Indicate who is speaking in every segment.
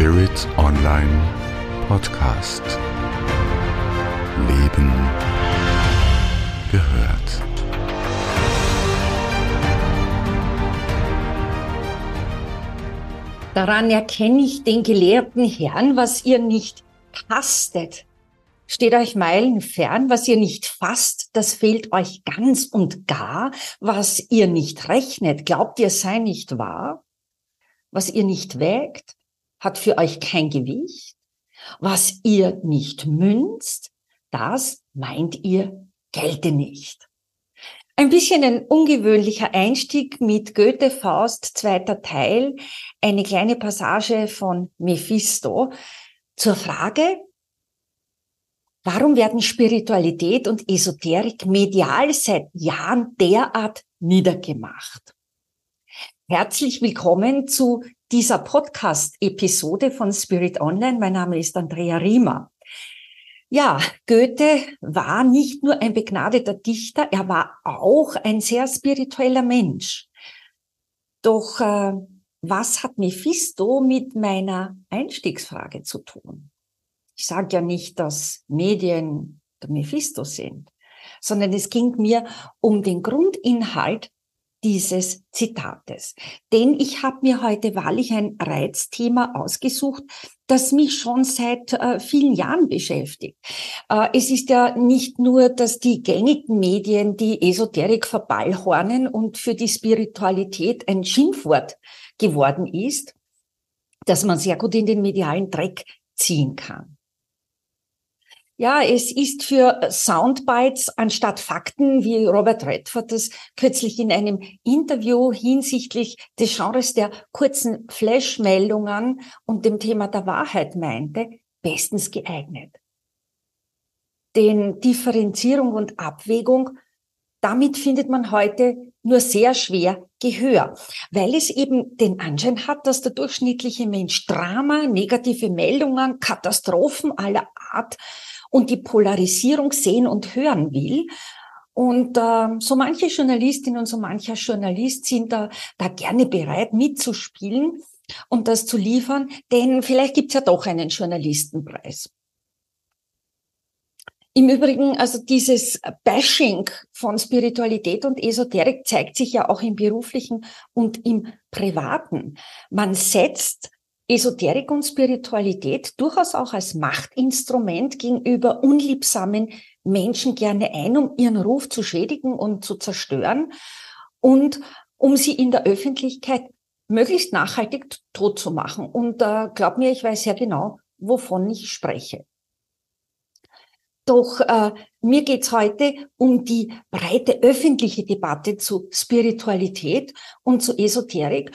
Speaker 1: Spirit Online Podcast. Leben gehört.
Speaker 2: Daran erkenne ich den gelehrten Herrn, was ihr nicht tastet. Steht euch Meilen fern, was ihr nicht fasst, das fehlt euch ganz und gar, was ihr nicht rechnet, glaubt ihr sei nicht wahr? Was ihr nicht wägt, hat für euch kein Gewicht. Was ihr nicht münzt, das meint ihr gelte nicht. Ein bisschen ein ungewöhnlicher Einstieg mit Goethe Faust, zweiter Teil, eine kleine Passage von Mephisto zur Frage, warum werden Spiritualität und Esoterik medial seit Jahren derart niedergemacht? Herzlich willkommen zu dieser Podcast-Episode von Spirit Online. Mein Name ist Andrea Riemer. Ja, Goethe war nicht nur ein begnadeter Dichter, er war auch ein sehr spiritueller Mensch. Doch äh, was hat Mephisto mit meiner Einstiegsfrage zu tun? Ich sage ja nicht, dass Medien der Mephisto sind, sondern es ging mir um den Grundinhalt dieses Zitates. Denn ich habe mir heute wahrlich ein Reizthema ausgesucht, das mich schon seit äh, vielen Jahren beschäftigt. Äh, es ist ja nicht nur, dass die gängigen Medien die Esoterik verballhornen und für die Spiritualität ein Schimpfwort geworden ist, dass man sehr gut in den medialen Dreck ziehen kann. Ja, es ist für Soundbites anstatt Fakten, wie Robert Redford das kürzlich in einem Interview hinsichtlich des Genres der kurzen Flashmeldungen und dem Thema der Wahrheit meinte, bestens geeignet. Denn Differenzierung und Abwägung, damit findet man heute nur sehr schwer Gehör, weil es eben den Anschein hat, dass der durchschnittliche Mensch Drama, negative Meldungen, Katastrophen aller Art und die Polarisierung sehen und hören will. Und äh, so manche Journalistin und so mancher Journalist sind da, da gerne bereit mitzuspielen und das zu liefern, denn vielleicht gibt's ja doch einen Journalistenpreis. Im Übrigen, also dieses Bashing von Spiritualität und Esoterik zeigt sich ja auch im beruflichen und im privaten. Man setzt Esoterik und Spiritualität durchaus auch als Machtinstrument gegenüber unliebsamen Menschen gerne ein, um ihren Ruf zu schädigen und zu zerstören und um sie in der Öffentlichkeit möglichst nachhaltig tot zu machen. Und äh, glaub mir, ich weiß sehr genau, wovon ich spreche. Doch äh, mir geht's heute um die breite öffentliche Debatte zu Spiritualität und zu Esoterik.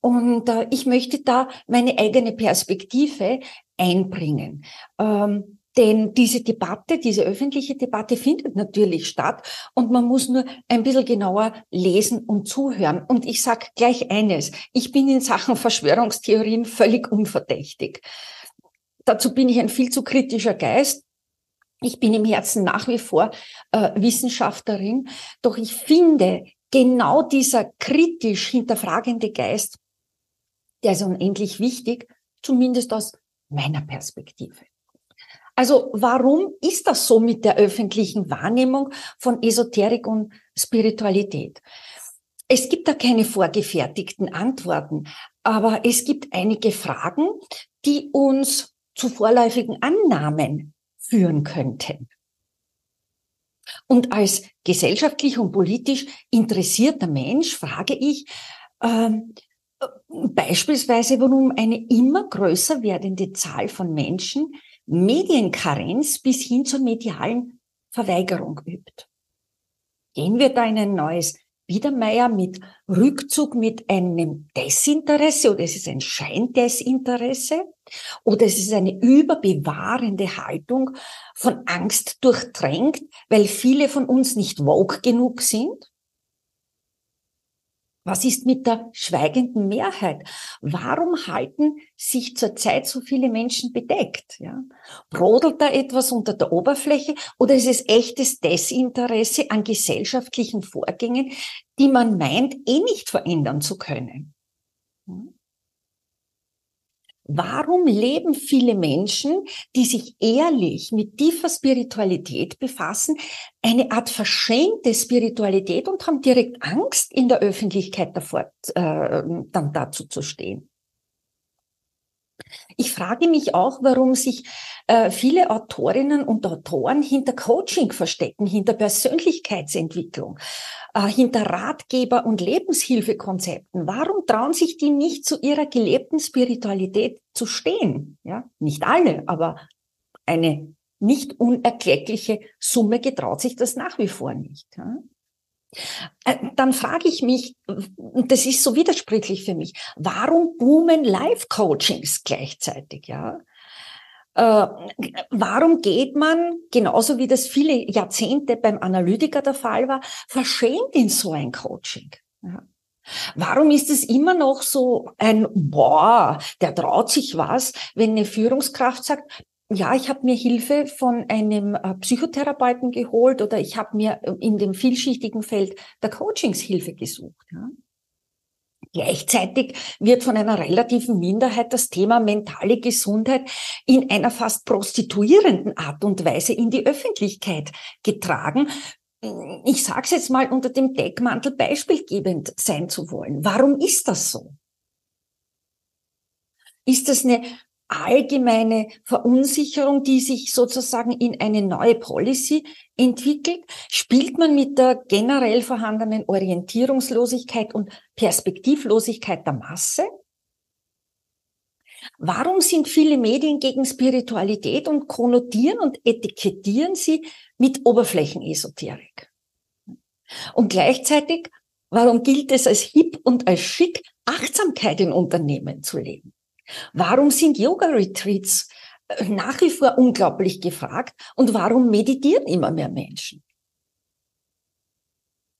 Speaker 2: Und äh, ich möchte da meine eigene Perspektive einbringen. Ähm, denn diese Debatte, diese öffentliche Debatte findet natürlich statt und man muss nur ein bisschen genauer lesen und zuhören. Und ich sage gleich eines, ich bin in Sachen Verschwörungstheorien völlig unverdächtig. Dazu bin ich ein viel zu kritischer Geist. Ich bin im Herzen nach wie vor äh, Wissenschaftlerin, doch ich finde, genau dieser kritisch hinterfragende Geist der ist unendlich wichtig, zumindest aus meiner Perspektive. Also warum ist das so mit der öffentlichen Wahrnehmung von Esoterik und Spiritualität? Es gibt da keine vorgefertigten Antworten, aber es gibt einige Fragen, die uns zu vorläufigen Annahmen führen könnten. Und als gesellschaftlich und politisch interessierter Mensch frage ich, ähm, Beispielsweise, warum eine immer größer werdende Zahl von Menschen Medienkarenz bis hin zur medialen Verweigerung übt. Gehen wir da in ein neues Biedermeier mit Rückzug mit einem Desinteresse oder es ist ein Scheindesinteresse oder es ist eine überbewahrende Haltung von Angst durchdrängt, weil viele von uns nicht woke genug sind? Was ist mit der schweigenden Mehrheit? Warum halten sich zurzeit so viele Menschen bedeckt? Ja? Brodelt da etwas unter der Oberfläche oder ist es echtes Desinteresse an gesellschaftlichen Vorgängen, die man meint, eh nicht verändern zu können? Hm? Warum leben viele Menschen, die sich ehrlich mit tiefer Spiritualität befassen, eine Art verschämte Spiritualität und haben direkt Angst, in der Öffentlichkeit davor, äh, dann dazu zu stehen? Ich frage mich auch, warum sich äh, viele Autorinnen und Autoren hinter Coaching verstecken, hinter Persönlichkeitsentwicklung, äh, hinter Ratgeber- und Lebenshilfekonzepten. Warum trauen sich die nicht zu ihrer gelebten Spiritualität zu stehen? Ja, nicht alle, aber eine nicht unerkleckliche Summe getraut sich das nach wie vor nicht. Ja? Äh, dann frage ich mich, das ist so widersprüchlich für mich, warum boomen Life-Coachings gleichzeitig, ja? Äh, warum geht man, genauso wie das viele Jahrzehnte beim Analytiker der Fall war, verschämt in so ein Coaching? Ja? Warum ist es immer noch so ein, boah, der traut sich was, wenn eine Führungskraft sagt, ja, ich habe mir Hilfe von einem äh, Psychotherapeuten geholt oder ich habe mir äh, in dem vielschichtigen Feld der Coachings Hilfe gesucht. Ja. Gleichzeitig wird von einer relativen Minderheit das Thema mentale Gesundheit in einer fast prostituierenden Art und Weise in die Öffentlichkeit getragen. Ich sage es jetzt mal unter dem Deckmantel beispielgebend sein zu wollen. Warum ist das so? Ist das eine allgemeine Verunsicherung, die sich sozusagen in eine neue Policy entwickelt? Spielt man mit der generell vorhandenen Orientierungslosigkeit und Perspektivlosigkeit der Masse? Warum sind viele Medien gegen Spiritualität und konnotieren und etikettieren sie mit Oberflächenesoterik? Und gleichzeitig, warum gilt es als hip und als schick, Achtsamkeit in Unternehmen zu leben? Warum sind Yoga-Retreats äh, nach wie vor unglaublich gefragt und warum meditieren immer mehr Menschen?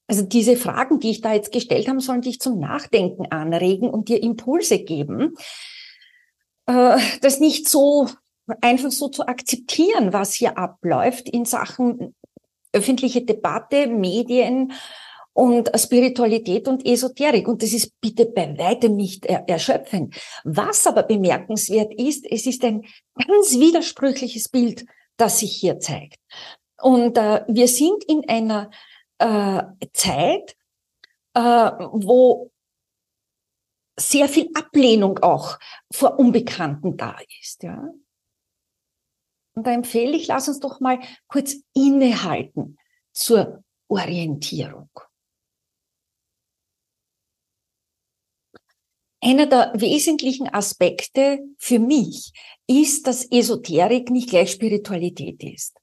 Speaker 2: Also diese Fragen, die ich da jetzt gestellt habe, sollen dich zum Nachdenken anregen und dir Impulse geben, äh, das nicht so einfach so zu akzeptieren, was hier abläuft in Sachen öffentliche Debatte, Medien, und Spiritualität und Esoterik. Und das ist bitte bei weitem nicht er erschöpfend. Was aber bemerkenswert ist, es ist ein ganz widersprüchliches Bild, das sich hier zeigt. Und äh, wir sind in einer äh, Zeit, äh, wo sehr viel Ablehnung auch vor Unbekannten da ist. Ja? Und da empfehle ich, lass uns doch mal kurz innehalten zur Orientierung. Einer der wesentlichen Aspekte für mich ist, dass Esoterik nicht gleich Spiritualität ist.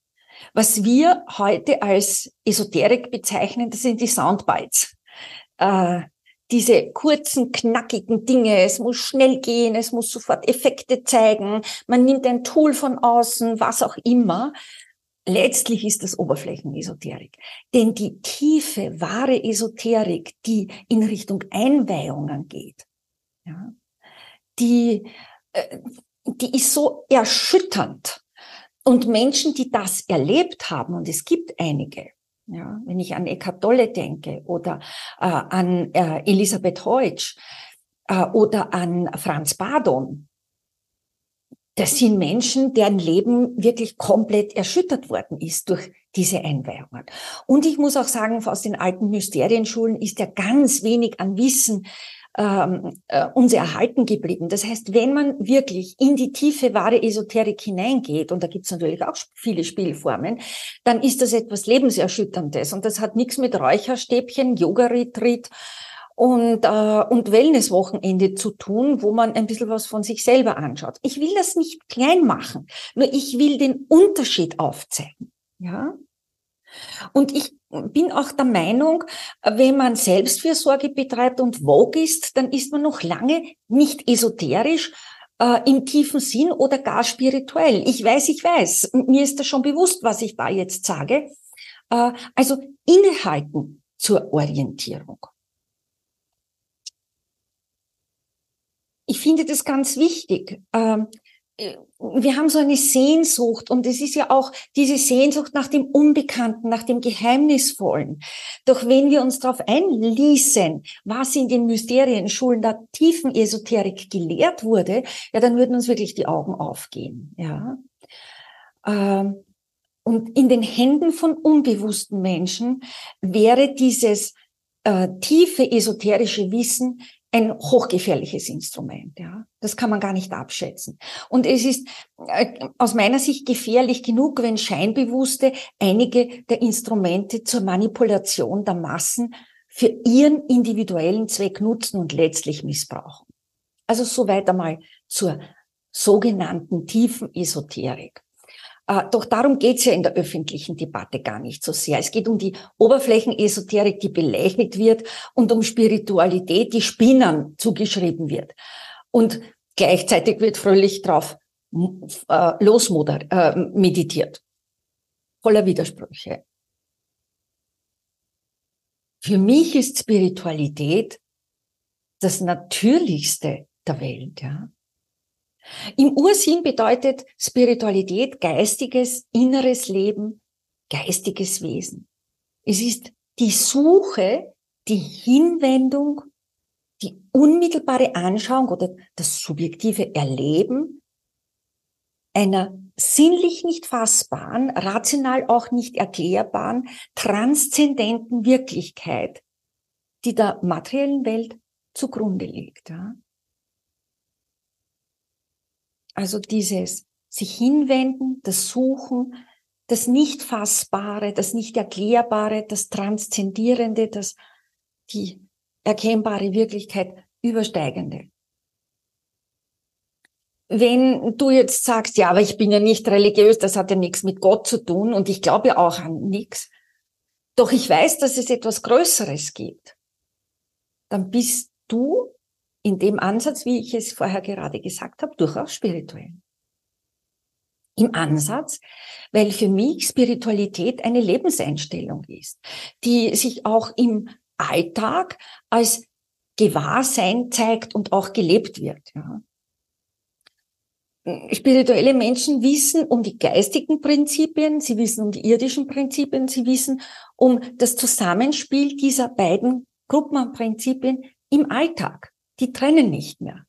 Speaker 2: Was wir heute als Esoterik bezeichnen, das sind die Soundbites. Äh, diese kurzen, knackigen Dinge. Es muss schnell gehen, es muss sofort Effekte zeigen. Man nimmt ein Tool von außen, was auch immer. Letztlich ist das Oberflächenesoterik. Denn die tiefe, wahre Esoterik, die in Richtung Einweihungen geht, ja, die, äh, die ist so erschütternd. Und Menschen, die das erlebt haben, und es gibt einige, ja, wenn ich an Eckhart Tolle denke oder äh, an äh, Elisabeth Heutsch äh, oder an Franz Badon, das sind Menschen, deren Leben wirklich komplett erschüttert worden ist durch diese Einweihungen. Und ich muss auch sagen, aus den alten Mysterienschulen ist ja ganz wenig an Wissen ähm, äh, uns erhalten geblieben. Das heißt, wenn man wirklich in die tiefe wahre Esoterik hineingeht, und da gibt es natürlich auch viele Spielformen, dann ist das etwas Lebenserschütterndes. Und das hat nichts mit Räucherstäbchen, Yoga-Retreat und, äh, und Wellnesswochenende zu tun, wo man ein bisschen was von sich selber anschaut. Ich will das nicht klein machen, nur ich will den Unterschied aufzeigen. Ja? Und ich bin auch der Meinung, wenn man Selbstfürsorge betreibt und Vogue ist, dann ist man noch lange nicht esoterisch äh, im tiefen Sinn oder gar spirituell. Ich weiß, ich weiß. Mir ist das schon bewusst, was ich da jetzt sage. Äh, also innehalten zur Orientierung. Ich finde das ganz wichtig. Äh, äh, wir haben so eine Sehnsucht und es ist ja auch diese Sehnsucht nach dem Unbekannten, nach dem Geheimnisvollen. Doch wenn wir uns darauf einließen, was in den Mysterienschulen der tiefen Esoterik gelehrt wurde, ja, dann würden uns wirklich die Augen aufgehen, ja. Ähm, und in den Händen von unbewussten Menschen wäre dieses äh, tiefe esoterische Wissen ein hochgefährliches Instrument. Ja, das kann man gar nicht abschätzen. Und es ist äh, aus meiner Sicht gefährlich genug, wenn Scheinbewusste einige der Instrumente zur Manipulation der Massen für ihren individuellen Zweck nutzen und letztlich missbrauchen. Also soweit einmal zur sogenannten tiefen Esoterik. Äh, doch darum geht's ja in der öffentlichen Debatte gar nicht so sehr. Es geht um die Oberflächenesoterik, die belächelt wird, und um Spiritualität, die Spinnern zugeschrieben wird. Und gleichzeitig wird fröhlich drauf äh, losmoder äh, meditiert. Voller Widersprüche. Für mich ist Spiritualität das Natürlichste der Welt, ja. Im Ursinn bedeutet Spiritualität geistiges, inneres Leben, geistiges Wesen. Es ist die Suche, die Hinwendung, die unmittelbare Anschauung oder das subjektive Erleben einer sinnlich nicht fassbaren, rational auch nicht erklärbaren, transzendenten Wirklichkeit, die der materiellen Welt zugrunde liegt. Ja? Also dieses sich hinwenden, das Suchen, das nicht fassbare, das nicht erklärbare, das transzendierende, das die erkennbare Wirklichkeit übersteigende. Wenn du jetzt sagst, ja, aber ich bin ja nicht religiös, das hat ja nichts mit Gott zu tun und ich glaube auch an nichts, doch ich weiß, dass es etwas Größeres gibt, dann bist du in dem Ansatz, wie ich es vorher gerade gesagt habe, durchaus spirituell. Im Ansatz, weil für mich Spiritualität eine Lebenseinstellung ist, die sich auch im Alltag als Gewahrsein zeigt und auch gelebt wird. Ja. Spirituelle Menschen wissen um die geistigen Prinzipien, sie wissen um die irdischen Prinzipien, sie wissen um das Zusammenspiel dieser beiden Gruppen an Prinzipien im Alltag die trennen nicht mehr.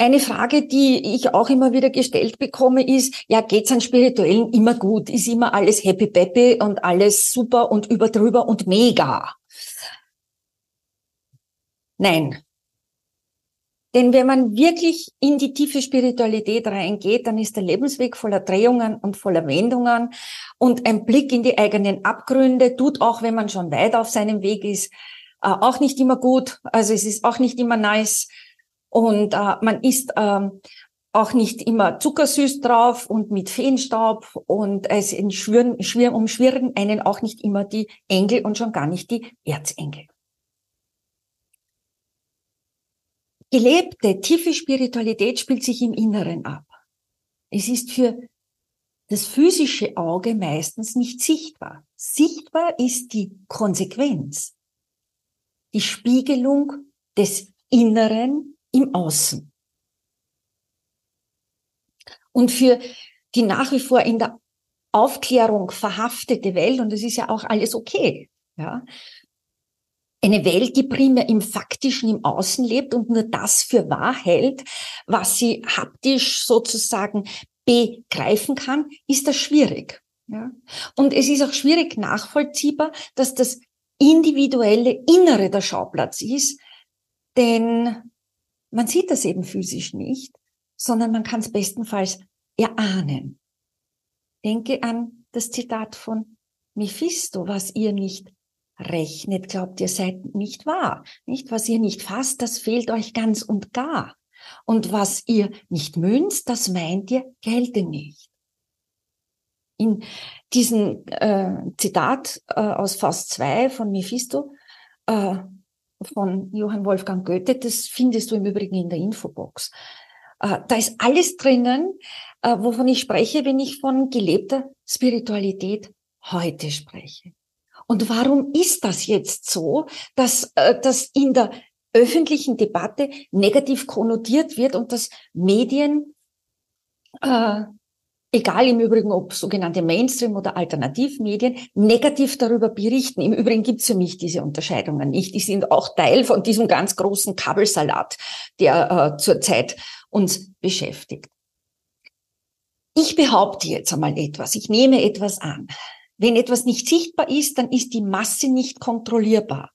Speaker 2: Eine Frage, die ich auch immer wieder gestellt bekomme, ist, ja, geht's an Spirituellen immer gut? Ist immer alles happy peppy und alles super und überdrüber und mega? Nein. Denn wenn man wirklich in die tiefe Spiritualität reingeht, dann ist der Lebensweg voller Drehungen und voller Wendungen und ein Blick in die eigenen Abgründe tut auch, wenn man schon weit auf seinem Weg ist, äh, auch nicht immer gut. Also es ist auch nicht immer nice. Und äh, man isst ähm, auch nicht immer zuckersüß drauf und mit Feenstaub und es schwirren, schwirren, umschwirren einen auch nicht immer die Engel und schon gar nicht die Erzengel. Gelebte, tiefe Spiritualität spielt sich im Inneren ab. Es ist für das physische Auge meistens nicht sichtbar. Sichtbar ist die Konsequenz die Spiegelung des Inneren im Außen. Und für die nach wie vor in der Aufklärung verhaftete Welt, und das ist ja auch alles okay, ja, eine Welt, die primär im Faktischen, im Außen lebt und nur das für wahr hält, was sie haptisch sozusagen begreifen kann, ist das schwierig. Ja? Und es ist auch schwierig nachvollziehbar, dass das individuelle Innere der Schauplatz ist, denn man sieht das eben physisch nicht, sondern man kann es bestenfalls erahnen. Denke an das Zitat von Mephisto, was ihr nicht rechnet, glaubt ihr seid nicht wahr. Nicht, was ihr nicht fasst, das fehlt euch ganz und gar. Und was ihr nicht münzt, das meint ihr, gelte nicht in diesem äh, Zitat äh, aus Faust 2 von Mephisto äh, von Johann Wolfgang Goethe, das findest du im Übrigen in der Infobox. Äh, da ist alles drinnen, äh, wovon ich spreche, wenn ich von gelebter Spiritualität heute spreche. Und warum ist das jetzt so, dass, äh, dass in der öffentlichen Debatte negativ konnotiert wird und dass Medien, äh, egal im Übrigen ob sogenannte Mainstream- oder Alternativmedien, negativ darüber berichten. Im Übrigen gibt es für mich diese Unterscheidungen nicht. Die sind auch Teil von diesem ganz großen Kabelsalat, der äh, zurzeit uns beschäftigt. Ich behaupte jetzt einmal etwas, ich nehme etwas an. Wenn etwas nicht sichtbar ist, dann ist die Masse nicht kontrollierbar.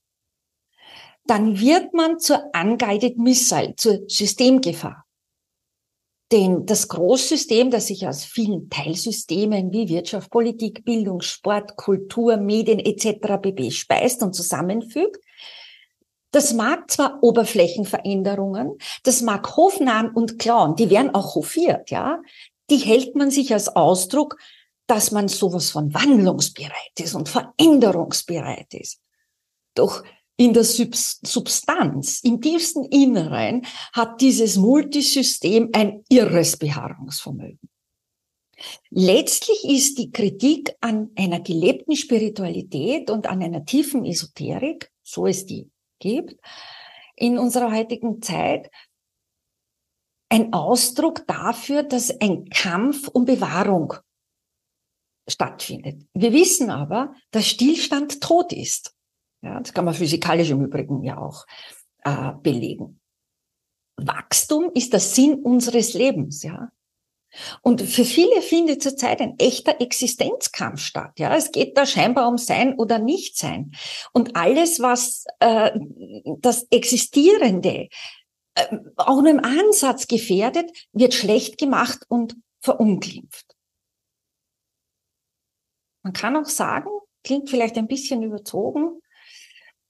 Speaker 2: Dann wird man zur unguided missile, zur Systemgefahr. Denn das Großsystem, das sich aus vielen Teilsystemen wie Wirtschaft, Politik, Bildung, Sport, Kultur, Medien etc. bb. speist und zusammenfügt, das mag zwar Oberflächenveränderungen, das mag Hofnahen und Klauen, die werden auch hofiert, ja die hält man sich als Ausdruck, dass man sowas von wandlungsbereit ist und veränderungsbereit ist. Doch in der Substanz, im tiefsten Inneren hat dieses Multisystem ein irres Beharrungsvermögen. Letztlich ist die Kritik an einer gelebten Spiritualität und an einer tiefen Esoterik, so es die gibt, in unserer heutigen Zeit ein Ausdruck dafür, dass ein Kampf um Bewahrung stattfindet. Wir wissen aber, dass Stillstand tot ist. Ja, das kann man physikalisch im Übrigen ja auch äh, belegen. Wachstum ist der Sinn unseres Lebens, ja. Und für viele findet zurzeit ein echter Existenzkampf statt. Ja, es geht da scheinbar um Sein oder Nichtsein. Und alles, was äh, das Existierende äh, auch nur im Ansatz gefährdet, wird schlecht gemacht und verunglimpft. Man kann auch sagen, klingt vielleicht ein bisschen überzogen,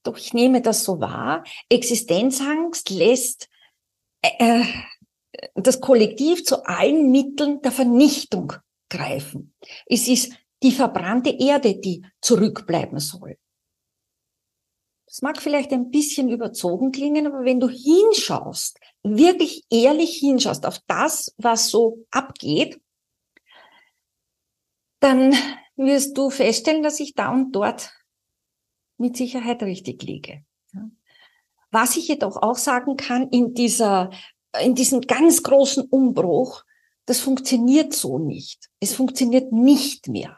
Speaker 2: doch ich nehme das so wahr, Existenzangst lässt äh, äh das Kollektiv zu allen Mitteln der Vernichtung greifen. Es ist die verbrannte Erde, die zurückbleiben soll. Das mag vielleicht ein bisschen überzogen klingen, aber wenn du hinschaust, wirklich ehrlich hinschaust auf das, was so abgeht, dann wirst du feststellen, dass ich da und dort mit Sicherheit richtig liege. Was ich jedoch auch sagen kann, in dieser, in diesem ganz großen Umbruch, das funktioniert so nicht. Es funktioniert nicht mehr.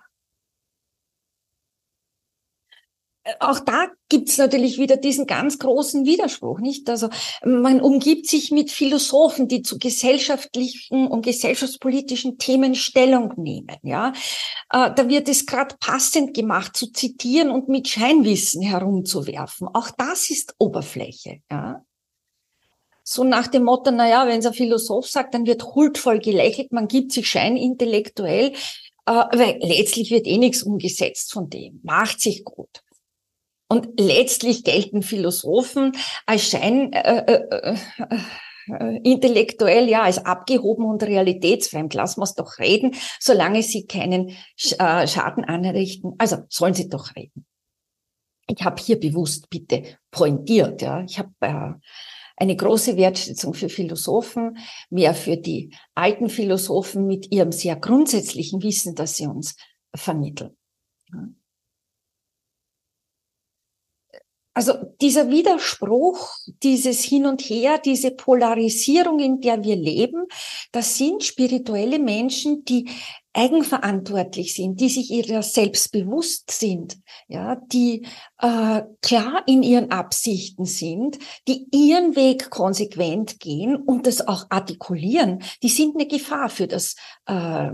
Speaker 2: Auch da gibt's natürlich wieder diesen ganz großen Widerspruch, nicht? Also man umgibt sich mit Philosophen, die zu gesellschaftlichen und gesellschaftspolitischen Themen Stellung nehmen. Ja, äh, da wird es gerade passend gemacht, zu zitieren und mit Scheinwissen herumzuwerfen. Auch das ist Oberfläche. Ja. So nach dem Motto, na ja, wenn es ein Philosoph sagt, dann wird huldvoll gelächelt, man gibt sich scheinintellektuell, äh, weil letztlich wird eh nichts umgesetzt von dem. Macht sich gut. Und letztlich gelten Philosophen als Schein, äh, äh, äh, intellektuell ja als abgehoben und realitätsfremd. Lassen wir es doch reden, solange sie keinen äh, Schaden anrichten. Also sollen sie doch reden. Ich habe hier bewusst bitte pointiert. Ja. Ich habe äh, eine große Wertschätzung für Philosophen, mehr für die alten Philosophen mit ihrem sehr grundsätzlichen Wissen, das sie uns vermitteln. Ja. Also dieser Widerspruch, dieses Hin und Her, diese Polarisierung, in der wir leben, das sind spirituelle Menschen, die eigenverantwortlich sind, die sich ihrer selbst bewusst sind, ja, die äh, klar in ihren Absichten sind, die ihren Weg konsequent gehen und das auch artikulieren, die sind eine Gefahr für das äh,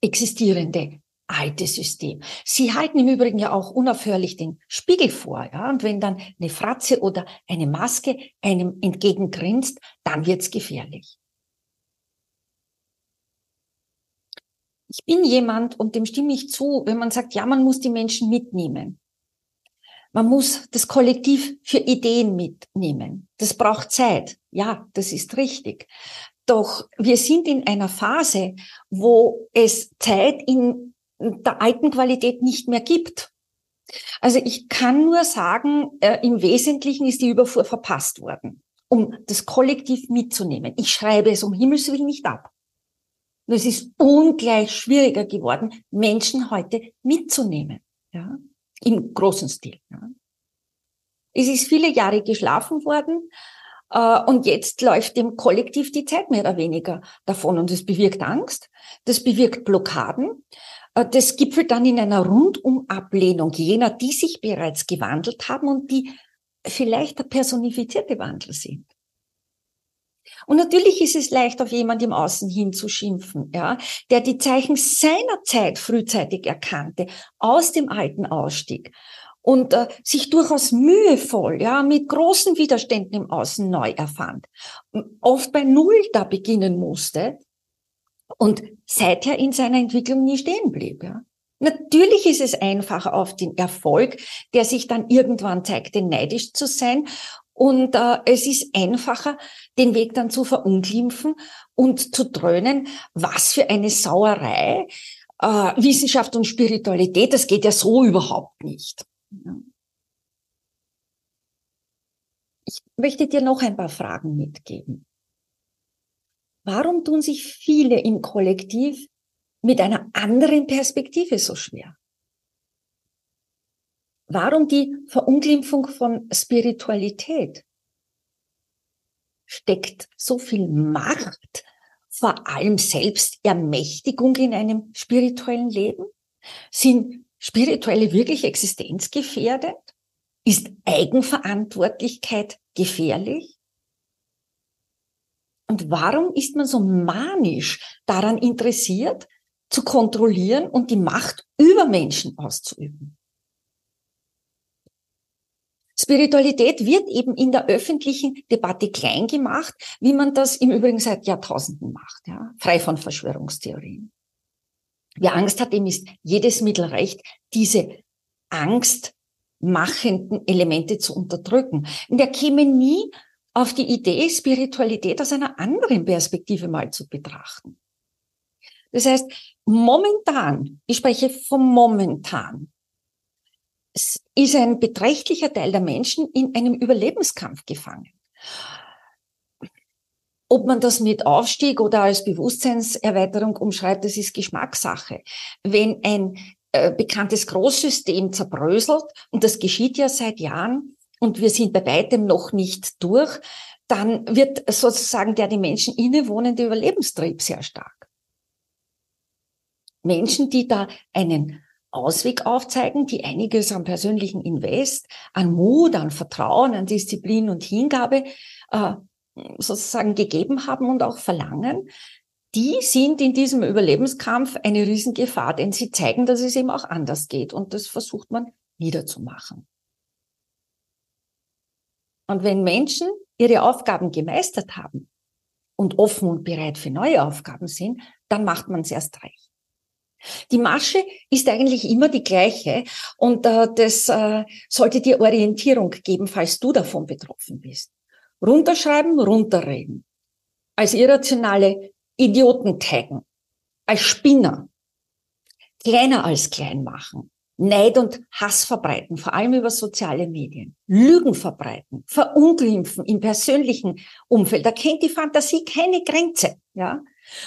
Speaker 2: existierende alte System. Sie halten im Übrigen ja auch unaufhörlich den Spiegel vor, ja. Und wenn dann eine Fratze oder eine Maske einem entgegengrinst, dann wird's gefährlich. Ich bin jemand, und dem stimme ich zu, wenn man sagt, ja, man muss die Menschen mitnehmen. Man muss das Kollektiv für Ideen mitnehmen. Das braucht Zeit. Ja, das ist richtig. Doch wir sind in einer Phase, wo es Zeit in der alten Qualität nicht mehr gibt. Also ich kann nur sagen, äh, im Wesentlichen ist die Überfuhr verpasst worden, um das Kollektiv mitzunehmen. Ich schreibe es um Himmels Willen nicht ab. Nur es ist ungleich schwieriger geworden, Menschen heute mitzunehmen, ja, im großen Stil. Ja. Es ist viele Jahre geschlafen worden. Äh, und jetzt läuft dem Kollektiv die Zeit mehr oder weniger davon. Und das bewirkt Angst, das bewirkt Blockaden. Äh, das gipfelt dann in einer Rundumablehnung jener, die sich bereits gewandelt haben und die vielleicht der personifizierte Wandel sind. Und natürlich ist es leicht, auf jemand im Außen hinzuschimpfen, ja, der die Zeichen seiner Zeit frühzeitig erkannte, aus dem Alten ausstieg und äh, sich durchaus mühevoll, ja, mit großen Widerständen im Außen neu erfand, oft bei Null da beginnen musste und seither in seiner Entwicklung nie stehen blieb, ja. Natürlich ist es einfacher auf den Erfolg, der sich dann irgendwann zeigte, neidisch zu sein. Und äh, es ist einfacher, den Weg dann zu verunglimpfen und zu dröhnen, was für eine Sauerei. Äh, Wissenschaft und Spiritualität, das geht ja so überhaupt nicht. Ich möchte dir noch ein paar Fragen mitgeben. Warum tun sich viele im Kollektiv mit einer anderen Perspektive so schwer? Warum die Verunglimpfung von Spiritualität? Steckt so viel Macht, vor allem Selbstermächtigung in einem spirituellen Leben? Sind spirituelle wirklich existenzgefährdet? Ist Eigenverantwortlichkeit gefährlich? Und warum ist man so manisch daran interessiert, zu kontrollieren und die Macht über Menschen auszuüben? Spiritualität wird eben in der öffentlichen Debatte klein gemacht, wie man das im Übrigen seit Jahrtausenden macht, ja, frei von Verschwörungstheorien. Wer Angst hat, dem ist jedes Mittel recht, diese angstmachenden Elemente zu unterdrücken. Und er käme nie auf die Idee, Spiritualität aus einer anderen Perspektive mal zu betrachten. Das heißt, momentan, ich spreche vom momentan, ist ein beträchtlicher Teil der Menschen in einem Überlebenskampf gefangen. Ob man das mit Aufstieg oder als Bewusstseinserweiterung umschreibt, das ist Geschmackssache. Wenn ein äh, bekanntes Großsystem zerbröselt, und das geschieht ja seit Jahren, und wir sind bei weitem noch nicht durch, dann wird sozusagen der die Menschen innewohnende Überlebenstrieb sehr stark. Menschen, die da einen Ausweg aufzeigen, die einiges an persönlichen Invest, an Mut, an Vertrauen, an Disziplin und Hingabe äh, sozusagen gegeben haben und auch verlangen, die sind in diesem Überlebenskampf eine Riesengefahr, denn sie zeigen, dass es eben auch anders geht und das versucht man niederzumachen. Und wenn Menschen ihre Aufgaben gemeistert haben und offen und bereit für neue Aufgaben sind, dann macht man es erst recht. Die Masche ist eigentlich immer die gleiche und äh, das äh, sollte dir Orientierung geben, falls du davon betroffen bist. Runterschreiben, runterreden. Als irrationale Idioten taggen. Als Spinner. Kleiner als klein machen. Neid und Hass verbreiten, vor allem über soziale Medien. Lügen verbreiten, verunglimpfen im persönlichen Umfeld. Da kennt die Fantasie keine Grenze, ja.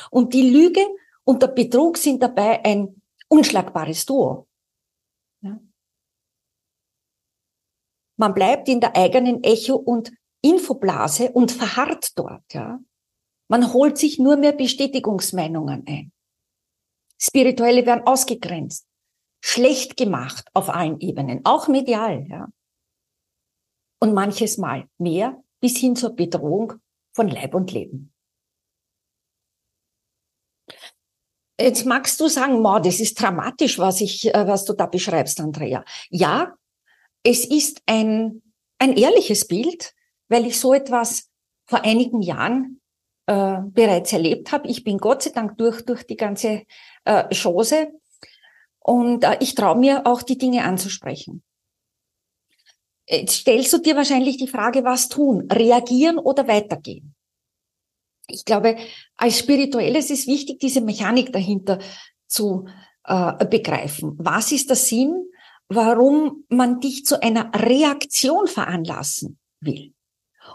Speaker 2: Und die Lüge und der Betrug sind dabei ein unschlagbares Duo. Ja? Man bleibt in der eigenen Echo- und Infoblase und verharrt dort. Ja? Man holt sich nur mehr Bestätigungsmeinungen ein. Spirituelle werden ausgegrenzt, schlecht gemacht auf allen Ebenen, auch medial. Ja? Und manches Mal mehr bis hin zur Bedrohung von Leib und Leben. Jetzt magst du sagen, Ma, das ist dramatisch, was ich, äh, was du da beschreibst, Andrea. Ja, es ist ein, ein ehrliches Bild, weil ich so etwas vor einigen Jahren äh, bereits erlebt habe. Ich bin Gott sei Dank durch, durch die ganze äh, Chose und äh, ich traue mir auch die Dinge anzusprechen. Jetzt stellst du dir wahrscheinlich die Frage, was tun? Reagieren oder weitergehen? ich glaube, als Spirituelles ist wichtig, diese Mechanik dahinter zu äh, begreifen. Was ist der Sinn, warum man dich zu einer Reaktion veranlassen will?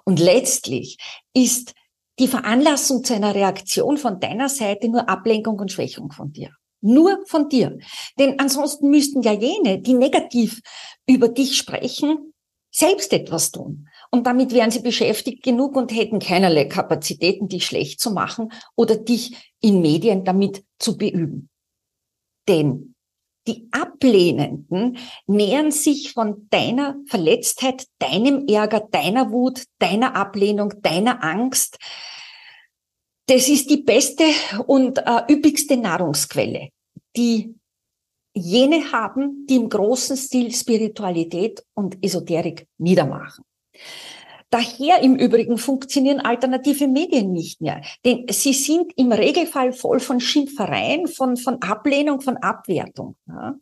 Speaker 2: Und letztlich ist die Veranlassung zu einer Reaktion von deiner Seite nur Ablenkung und Schwächung von dir. Nur von dir. Denn ansonsten müssten ja jene, die negativ über dich sprechen, selbst etwas tun. Und damit wären sie beschäftigt genug und hätten keinerlei Kapazitäten, dich schlecht zu machen oder dich in Medien damit zu beüben. Denn die Ablehnenden nähern sich von deiner Verletztheit, deinem Ärger, deiner Wut, deiner Ablehnung, deiner Angst. Das ist die beste und äh, üppigste Nahrungsquelle, die jene haben, die im großen Stil Spiritualität und Esoterik niedermachen. Daher im Übrigen funktionieren alternative Medien nicht mehr, denn sie sind im Regelfall voll von Schimpfereien, von, von Ablehnung, von Abwertung. Ja.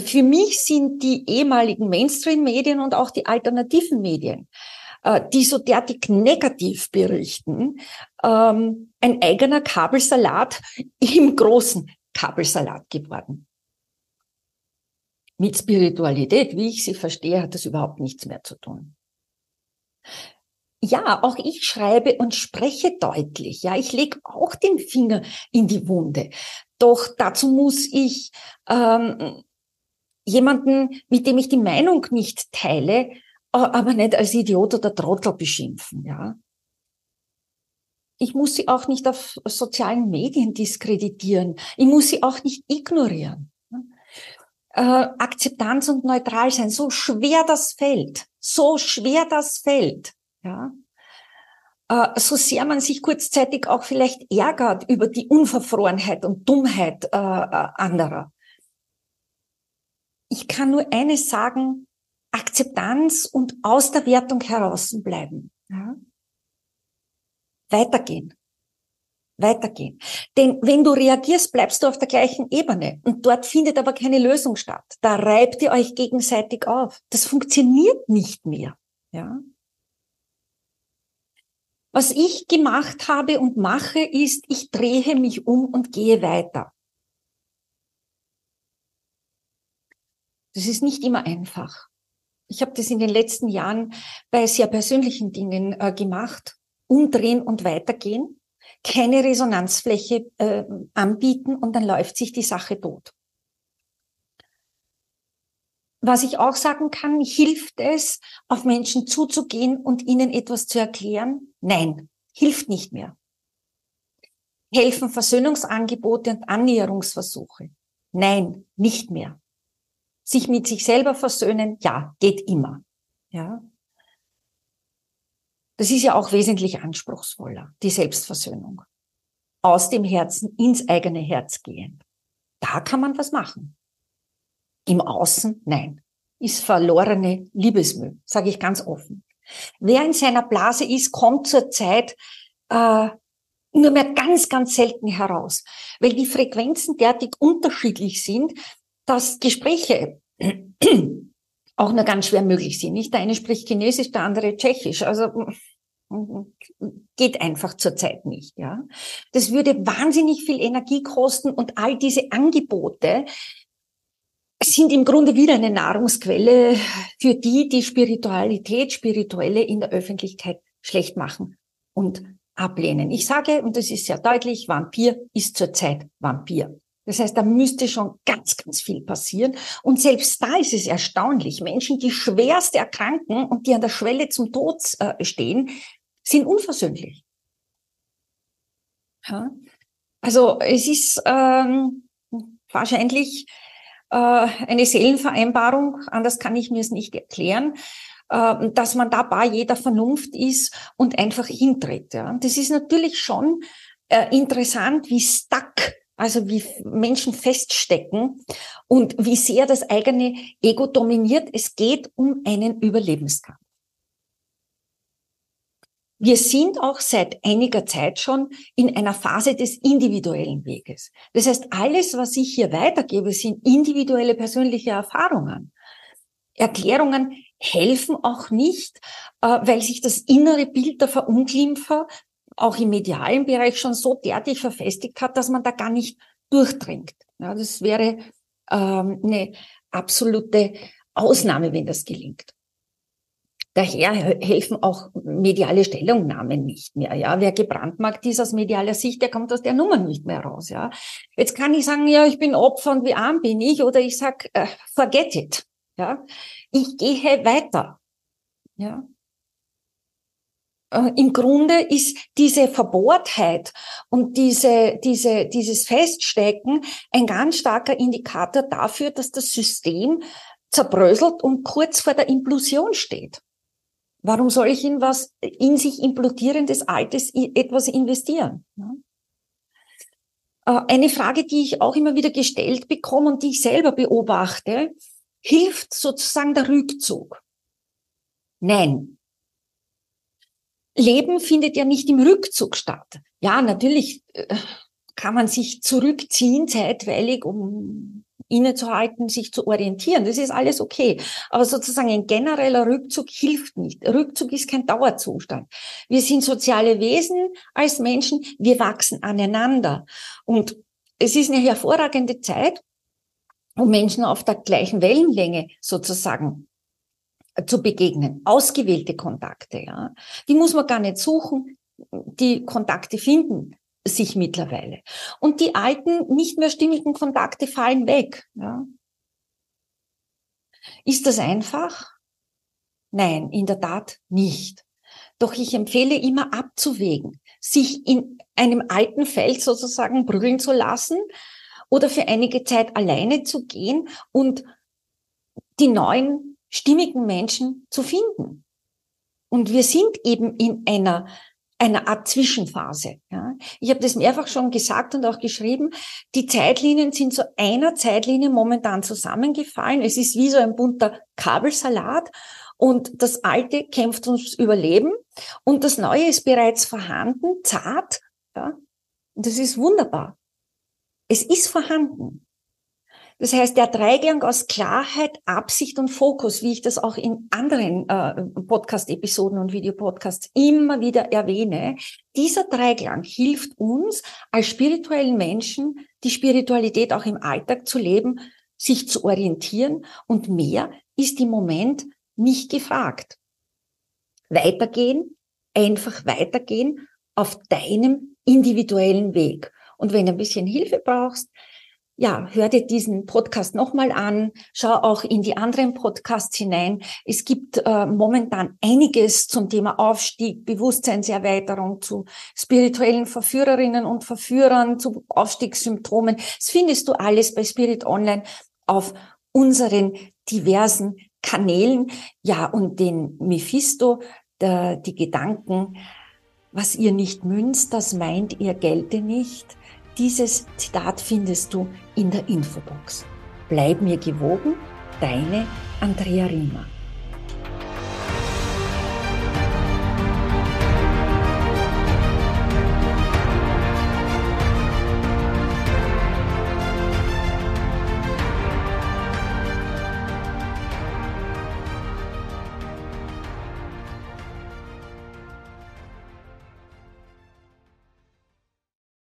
Speaker 2: Für mich sind die ehemaligen Mainstream-Medien und auch die alternativen Medien, die so derartig negativ berichten, ähm, ein eigener Kabelsalat im großen Kabelsalat geworden. Mit Spiritualität, wie ich sie verstehe, hat das überhaupt nichts mehr zu tun. Ja, auch ich schreibe und spreche deutlich. Ja, ich lege auch den Finger in die Wunde. Doch dazu muss ich ähm, jemanden, mit dem ich die Meinung nicht teile, äh, aber nicht als Idiot oder Trottel beschimpfen. Ja, ich muss sie auch nicht auf sozialen Medien diskreditieren. Ich muss sie auch nicht ignorieren. Äh, Akzeptanz und neutral sein, so schwer das fällt so schwer das fällt, ja, äh, so sehr man sich kurzzeitig auch vielleicht ärgert über die Unverfrorenheit und Dummheit äh, äh, anderer. Ich kann nur eines sagen, Akzeptanz und aus der Wertung heraus bleiben. Ja? Weitergehen. Weitergehen. Denn wenn du reagierst, bleibst du auf der gleichen Ebene. Und dort findet aber keine Lösung statt. Da reibt ihr euch gegenseitig auf. Das funktioniert nicht mehr. Ja. Was ich gemacht habe und mache, ist, ich drehe mich um und gehe weiter. Das ist nicht immer einfach. Ich habe das in den letzten Jahren bei sehr persönlichen Dingen äh, gemacht. Umdrehen und weitergehen keine Resonanzfläche äh, anbieten und dann läuft sich die Sache tot. Was ich auch sagen kann, hilft es, auf Menschen zuzugehen und ihnen etwas zu erklären? Nein, hilft nicht mehr. Helfen Versöhnungsangebote und Annäherungsversuche? Nein, nicht mehr. Sich mit sich selber versöhnen? Ja, geht immer. Ja. Das ist ja auch wesentlich anspruchsvoller, die Selbstversöhnung. Aus dem Herzen ins eigene Herz gehen. Da kann man was machen. Im Außen, nein. Ist verlorene Liebesmüll, sage ich ganz offen. Wer in seiner Blase ist, kommt zur Zeit äh, nur mehr ganz, ganz selten heraus, weil die Frequenzen derartig unterschiedlich sind, dass Gespräche auch nur ganz schwer möglich sind. Nicht der eine spricht Chinesisch, der andere Tschechisch. Also geht einfach zurzeit nicht. Ja, das würde wahnsinnig viel Energie kosten und all diese Angebote sind im Grunde wieder eine Nahrungsquelle für die, die Spiritualität, Spirituelle in der Öffentlichkeit schlecht machen und ablehnen. Ich sage, und das ist sehr deutlich, Vampir ist zurzeit Vampir. Das heißt, da müsste schon ganz, ganz viel passieren. Und selbst da ist es erstaunlich. Menschen, die schwerst erkranken und die an der Schwelle zum Tod äh, stehen, sind unversöhnlich. Ja? Also es ist ähm, wahrscheinlich äh, eine Seelenvereinbarung, anders kann ich mir es nicht erklären, äh, dass man da bei jeder Vernunft ist und einfach hintritt. Ja? Das ist natürlich schon äh, interessant, wie stuck also wie Menschen feststecken und wie sehr das eigene Ego dominiert. Es geht um einen Überlebenskampf. Wir sind auch seit einiger Zeit schon in einer Phase des individuellen Weges. Das heißt, alles, was ich hier weitergebe, sind individuelle persönliche Erfahrungen. Erklärungen helfen auch nicht, äh, weil sich das innere Bild der Verunglimpfer auch im medialen Bereich schon so derartig verfestigt hat, dass man da gar nicht durchdringt. Ja, das wäre ähm, eine absolute Ausnahme, wenn das gelingt. Daher helfen auch mediale Stellungnahmen nicht mehr. Ja, wer gebrandmarkt ist aus medialer Sicht, der kommt aus der Nummer nicht mehr raus. Ja, jetzt kann ich sagen, ja, ich bin Opfer und wie arm bin ich, oder ich sag, äh, forget it. Ja, ich gehe weiter. Ja. Äh, Im Grunde ist diese Verbohrtheit und diese, diese, dieses Feststecken ein ganz starker Indikator dafür, dass das System zerbröselt und kurz vor der Implosion steht. Warum soll ich in was in sich implodierendes Altes etwas investieren? Äh, eine Frage, die ich auch immer wieder gestellt bekomme und die ich selber beobachte, hilft sozusagen der Rückzug? Nein. Leben findet ja nicht im Rückzug statt. Ja, natürlich äh, kann man sich zurückziehen zeitweilig, um innezuhalten, sich zu orientieren. Das ist alles okay. Aber sozusagen ein genereller Rückzug hilft nicht. Rückzug ist kein Dauerzustand. Wir sind soziale Wesen als Menschen. Wir wachsen aneinander. Und es ist eine hervorragende Zeit, um Menschen auf der gleichen Wellenlänge sozusagen zu begegnen. Ausgewählte Kontakte, ja. Die muss man gar nicht suchen. Die Kontakte finden sich mittlerweile. Und die alten, nicht mehr stimmigen Kontakte fallen weg. Ja. Ist das einfach? Nein, in der Tat nicht. Doch ich empfehle immer abzuwägen, sich in einem alten Feld sozusagen brüllen zu lassen oder für einige Zeit alleine zu gehen und die neuen stimmigen Menschen zu finden. Und wir sind eben in einer einer Art Zwischenphase. Ja. Ich habe das mehrfach schon gesagt und auch geschrieben. Die Zeitlinien sind zu einer Zeitlinie momentan zusammengefallen. Es ist wie so ein bunter Kabelsalat und das Alte kämpft ums Überleben und das Neue ist bereits vorhanden, zart. Ja. Und das ist wunderbar. Es ist vorhanden. Das heißt, der Dreiklang aus Klarheit, Absicht und Fokus, wie ich das auch in anderen äh, Podcast-Episoden und Videopodcasts immer wieder erwähne, dieser Dreiklang hilft uns als spirituellen Menschen, die Spiritualität auch im Alltag zu leben, sich zu orientieren und mehr ist im Moment nicht gefragt. Weitergehen, einfach weitergehen auf deinem individuellen Weg. Und wenn du ein bisschen Hilfe brauchst, ja, hör dir diesen Podcast nochmal an, schau auch in die anderen Podcasts hinein. Es gibt äh, momentan einiges zum Thema Aufstieg, Bewusstseinserweiterung, zu spirituellen Verführerinnen und Verführern, zu Aufstiegssymptomen. Das findest du alles bei Spirit Online auf unseren diversen Kanälen. Ja, und den Mephisto, der, die Gedanken, was ihr nicht münzt, das meint ihr gelte nicht dieses Zitat findest du in der Infobox. Bleib mir gewogen, deine Andrea Riemer.